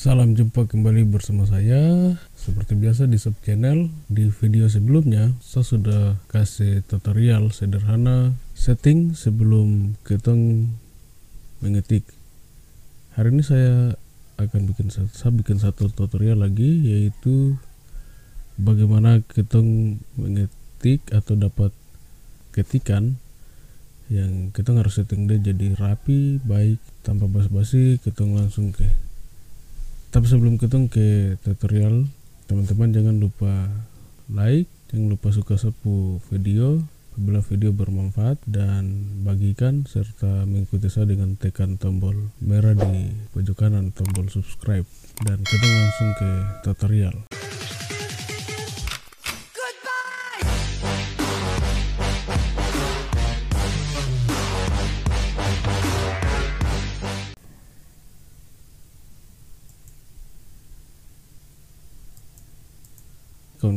Salam jumpa kembali bersama saya. Seperti biasa di sub channel Di video sebelumnya Saya sudah kasih tutorial sederhana Setting sebelum kita mengetik. Hari ini saya akan bikin Saya bikin satu tutorial lagi Yaitu Bagaimana kita mengetik Atau dapat ketikan yang kita harus setting dia jadi rapi baik tanpa basa-basi kita langsung ke tapi sebelum kita ke tutorial teman-teman jangan lupa like jangan lupa suka sepu video apabila video bermanfaat dan bagikan serta mengikuti saya dengan tekan tombol merah di pojok kanan tombol subscribe. Dan kita langsung ke tutorial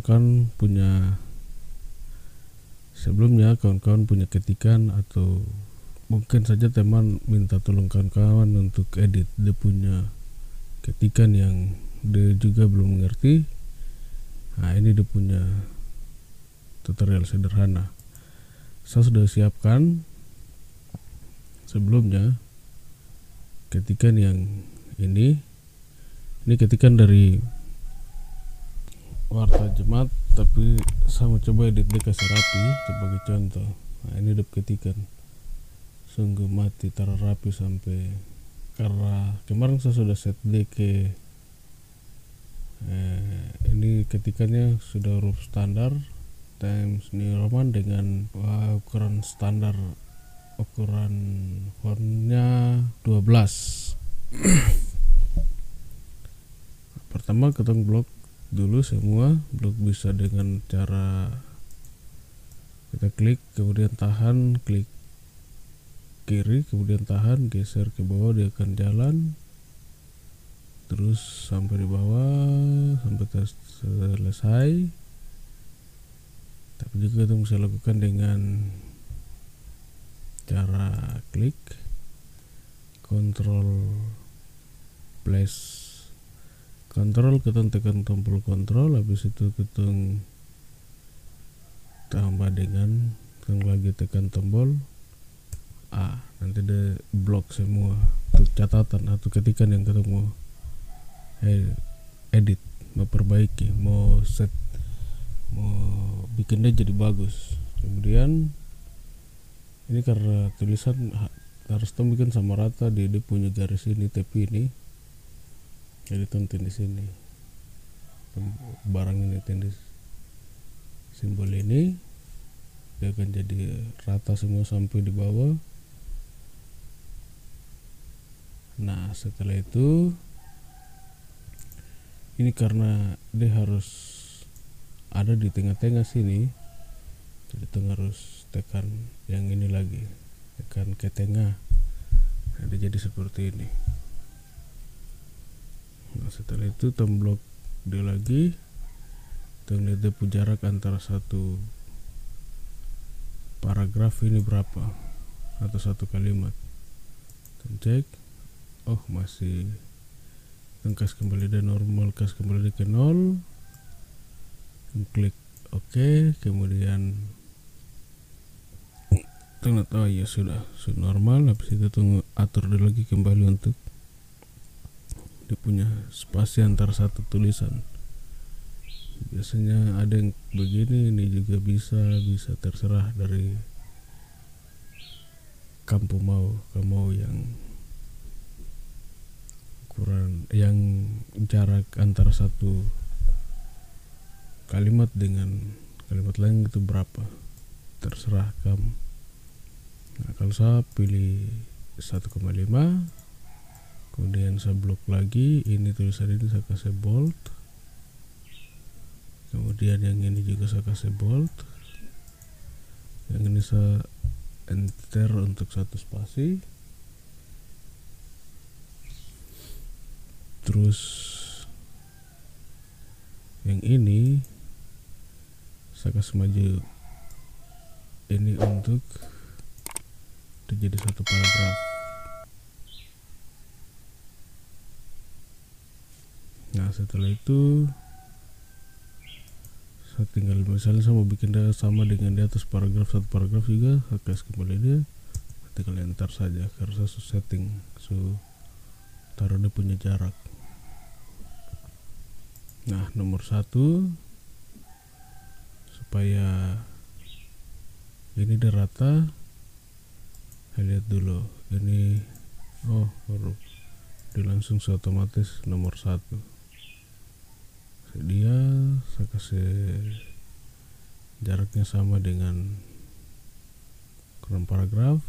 kawan-kawan punya sebelumnya kawan-kawan punya ketikan atau mungkin saja teman minta tolong kawan-kawan untuk edit dia punya ketikan yang dia juga belum mengerti. Nah ini dia punya tutorial sederhana. Saya sudah siapkan sebelumnya ketikan yang ini. Ini ketikan dari warta jemaat tapi sama coba edit dia kasih rapi sebagai contoh. Nah ini udah ketikan. Sungguh mati taruh rapi sampai karena kemarin saya sudah set D eh, ini ketikannya sudah huruf standar times New Roman dengan wah, ukuran standar ukuran fontnya 12 pertama ketemu blok dulu semua blok bisa dengan cara kita klik kemudian tahan klik kiri kemudian tahan geser ke bawah dia akan jalan. Terus sampai di bawah sampai selesai. Tapi juga kita bisa lakukan dengan cara klik kontrol plus kontrol kita tekan tombol kontrol habis itu kita tambah dengan kita lagi tekan tombol A. Nanti ada blok semua itu catatan atau ketikan yang kita mau edit mau perbaiki mau set mau bikin dia jadi bagus. Kemudian ini karena tulisan harus bikin sama rata di dia punya garis ini tapi ini jadi tonton di sini. Barang ini tendis simbol ini dia akan jadi rata semua sampai di bawah. Nah setelah itu ini karena dia harus ada di tengah-tengah sini jadi kita harus tekan yang ini lagi tekan ke tengah. Nah, dia jadi seperti ini nah setelah itu temblok dia lagi. Lihat dia jarak antara satu paragraf ini berapa? Atau satu kalimat. Dan cek oh masih tengkas kembali dan normal kas kembali ke nol. Klik okay, kemudian tengok oh ya sudah sudah normal. Habis itu tunggu atur dia lagi kembali untuk dia punya spasi antara satu tulisan. Biasanya ada yang begini ini juga bisa bisa terserah dari kamu mau kamu yang ukuran yang jarak antara satu kalimat dengan kalimat lain itu berapa. Terserah kamu. Nah kalau saya pilih 1,5 kemudian saya blok lagi ini tulisan ini saya kasih bold kemudian yang ini juga saya kasih bold yang ini saya enter untuk satu spasi. Terus yang ini saya kasih maju ini untuk jadi satu paragraf setelah itu saya tinggal misalnya saya mau bikin dia sama dengan di atas paragraf satu paragraf juga saya kasih kembali dia. Tinggal enter saja karena saya setting so taruh dia punya jarak. Nah nomor satu supaya ini dia rata saya lihat dulu ini oh baru dia langsung otomatis nomor satu kasih jaraknya sama dengan kurang paragraf.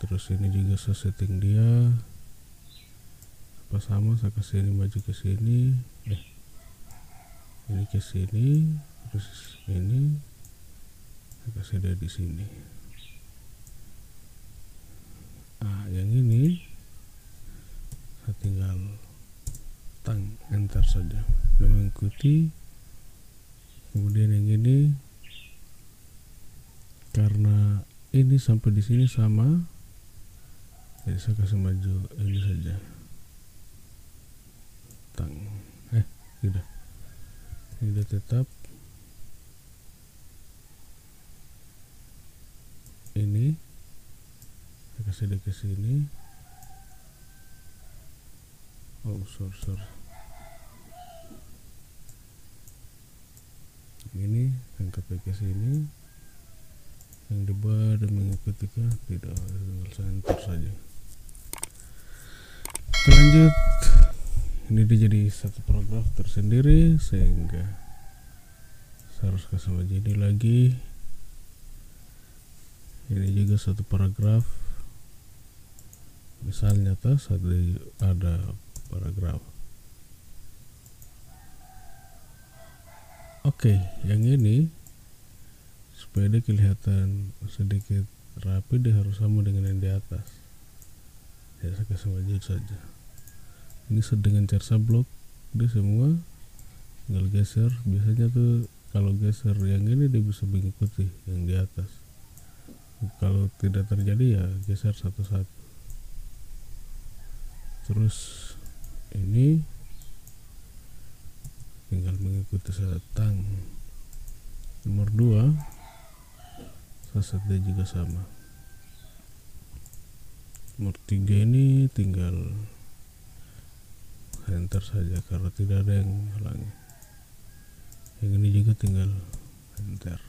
Terus ini juga saya setting dia. Apa sama saya kasih ini maju ke sini. Eh ini ke sini terus ini. Saya kasih dia di sini. Ah yang ini saya tinggal tang enter saja dan mengikuti kemudian yang ini karena ini sampai di sini sama jadi saya kasih maju ini saja. Tang. Eh tidak ini udah tetap. Ini. Saya kasih dia ke sini. Oh sorry sorry ini angkat ke sini yang bawah dan mengikuti ke tidak center saja. Lanjut. Ini dia jadi satu paragraf tersendiri sehingga saya harus kasih maju ini lagi. Ini juga satu paragraf. Misalnya atas ada ada paragraf oke yang ini supaya dia kelihatan sedikit rapi dia harus sama dengan yang di atas. Ya saya kasih maju saja. Ini dengan cersa blok dia semua tinggal geser. Biasanya tuh kalau geser yang ini dia bisa mengikuti yang di atas. Kalau tidak terjadi ya geser satu-satu. Terus ini tinggal mengikuti setang nomor dua sasetnya juga sama. Nomor tiga ini tinggal enter saja karena tidak ada yang halangi yang ini juga tinggal enter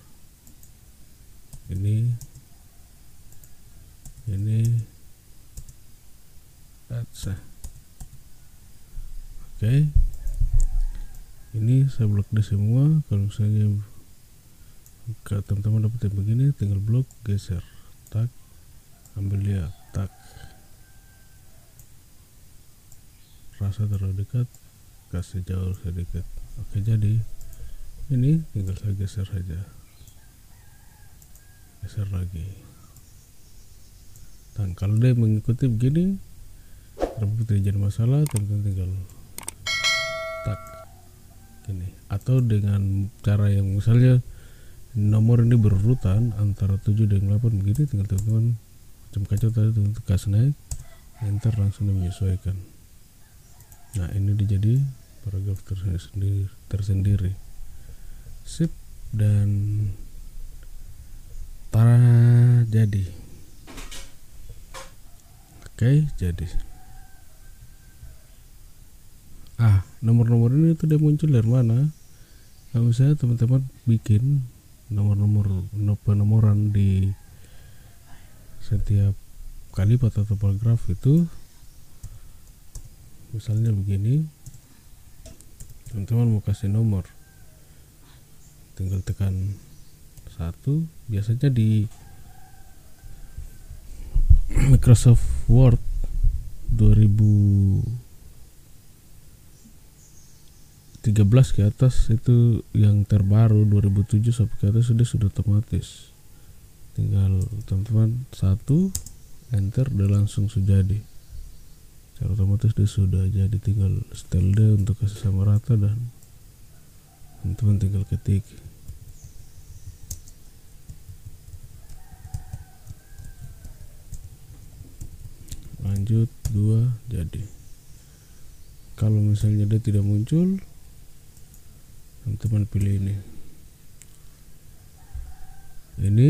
ini ini that's oke. okay. Ini saya blok di semua. Kalau misalnya teman-teman dapat yang begini tinggal blok geser tak ambil dia tak. Rasa terlalu dekat kasih jauh sedikit oke jadi ini tinggal saya geser saja. Geser lagi. Dan kalau mengikuti begini tidak jadi masalah teman-teman tinggal gini atau dengan cara yang misalnya nomor ini berurutan antara 7 dan 8 begini tinggal teman-teman macam kacau tadi teman-teman kasih naik enter langsung menyesuaikan. Nah ini dijadi paragraf tersendiri tersendiri. Sip dan tara jadi. Oke jadi ah nomor-nomor ini tuh dia muncul dari mana? Kalau misalnya teman-teman bikin nomor-nomor penomoran di setiap kalimat atau paragraf itu misalnya begini teman-teman mau kasih nomor tinggal tekan satu biasanya di Microsoft Word 2000 13 ke atas itu yang terbaru 2007 sampai ke atas sudah sudah otomatis. Tinggal teman-teman satu enter udah langsung sudah jadi. Secara otomatis dia sudah jadi tinggal setel dia untuk kasih sama rata dan teman-teman tinggal ketik. Lanjut dua jadi. Kalau misalnya dia tidak muncul teman-teman pilih ini. Ini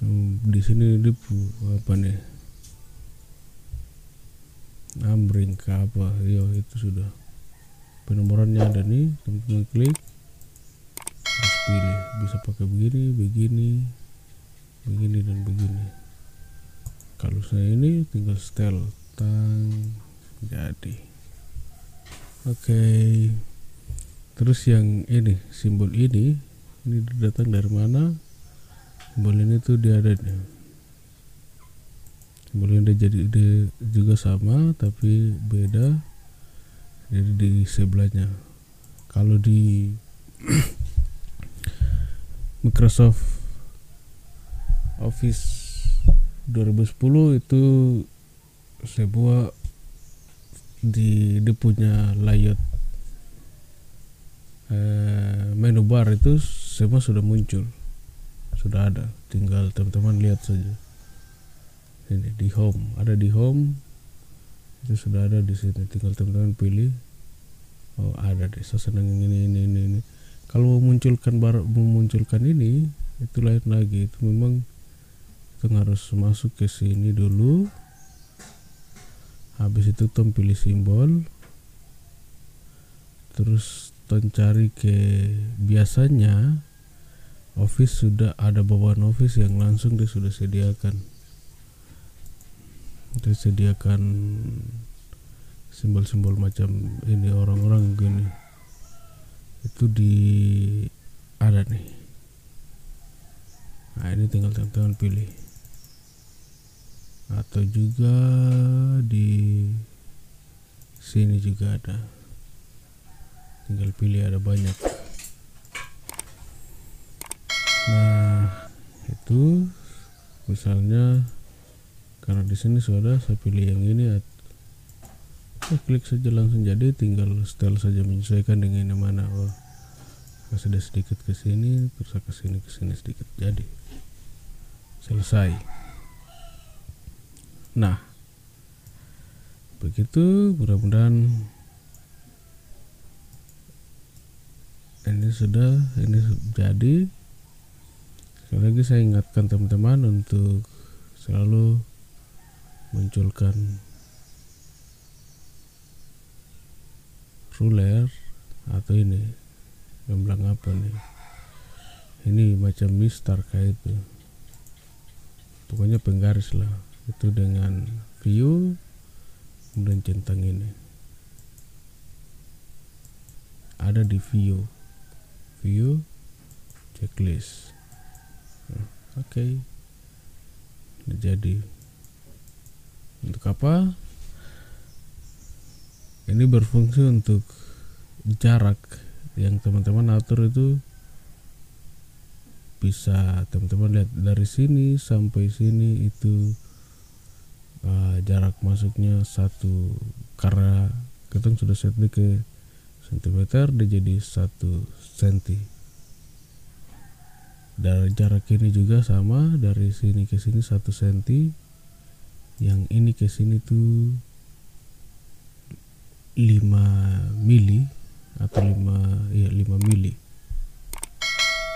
hmm, di sini dia apa nih? Amring ke apa? Yo itu sudah. Penomorannya ada nih teman-teman klik. Terus pilih bisa pakai begini begini begini dan begini. Kalau saya ini tinggal setel tang jadi. Oke. okay. Terus yang ini simbol ini ini datang dari mana? Simbol ini tuh dia ada simbol ini jadi dia juga sama tapi beda jadi di sebelahnya. Kalau di Microsoft Office 2010 itu sebuah di dia punya layout eh, menu bar itu semua sudah muncul. Sudah ada. Tinggal teman-teman lihat saja. Ini di home. Ada di home itu sudah ada di sini. Tinggal teman-teman pilih. Oh ada deh. Saya ini ini ini ini. Kalau memunculkan bar memunculkan ini itu lain lagi. Itu memang kita harus masuk ke sini dulu. Habis itu tom pilih simbol. Terus tom cari ke biasanya office sudah ada bawaan office yang langsung dia sudah sediakan. Disediakan simbol-simbol macam ini orang-orang gini. Itu di ada nih. Nah ini tinggal teman-teman pilih. Atau juga di sini juga ada tinggal pilih ada banyak. Nah itu misalnya karena di sini sudah saya pilih yang ini saya klik saja langsung jadi tinggal setel saja menyesuaikan dengan yang mana. Oh sudah sedikit ke sini terus ke sini ke sini sedikit. Jadi selesai. Nah begitu mudah-mudahan ini sudah ini jadi. Sekali lagi saya ingatkan teman-teman untuk selalu munculkan ruler atau ini gamblang apa nih. Ini macam mistar kayak itu. Pokoknya penggaris lah. Itu dengan view kemudian centang ini. Ada di view view checklist. Oke. Okay. jadi. Untuk apa? Ini berfungsi untuk jarak yang teman-teman atur itu bisa teman-teman lihat dari sini sampai sini itu uh, jarak masuknya satu karena kita sudah set ke sentimeter dia jadi satu senti. Dari jarak ini juga sama dari sini ke sini satu senti. Yang ini ke sini tuh 5 mili atau 5 ya 5 mili.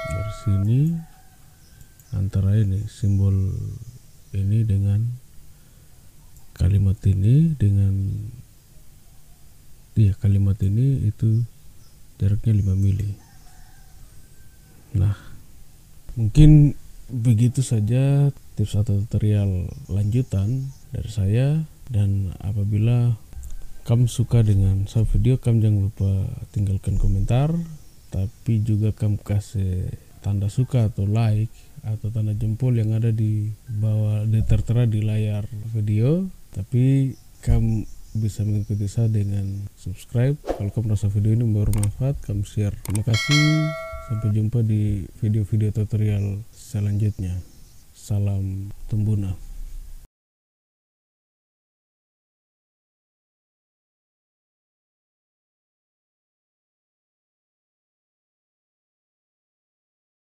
Dari sini antara ini simbol ini dengan kalimat ini dengan iya kalimat ini itu jaraknya 5 mili. Nah mungkin begitu saja tips atau tutorial lanjutan dari saya. Dan apabila kamu suka dengan sub video kamu jangan lupa tinggalkan komentar. Tapi juga kamu kasih tanda suka atau like atau tanda jempol yang ada di bawah di tertera di layar video. Tapi kamu bisa mengikuti saya dengan subscribe. Kalau kamu merasa video ini bermanfaat kamu share. Terima kasih. Sampai jumpa di video-video tutorial selanjutnya. Salam Tembuna.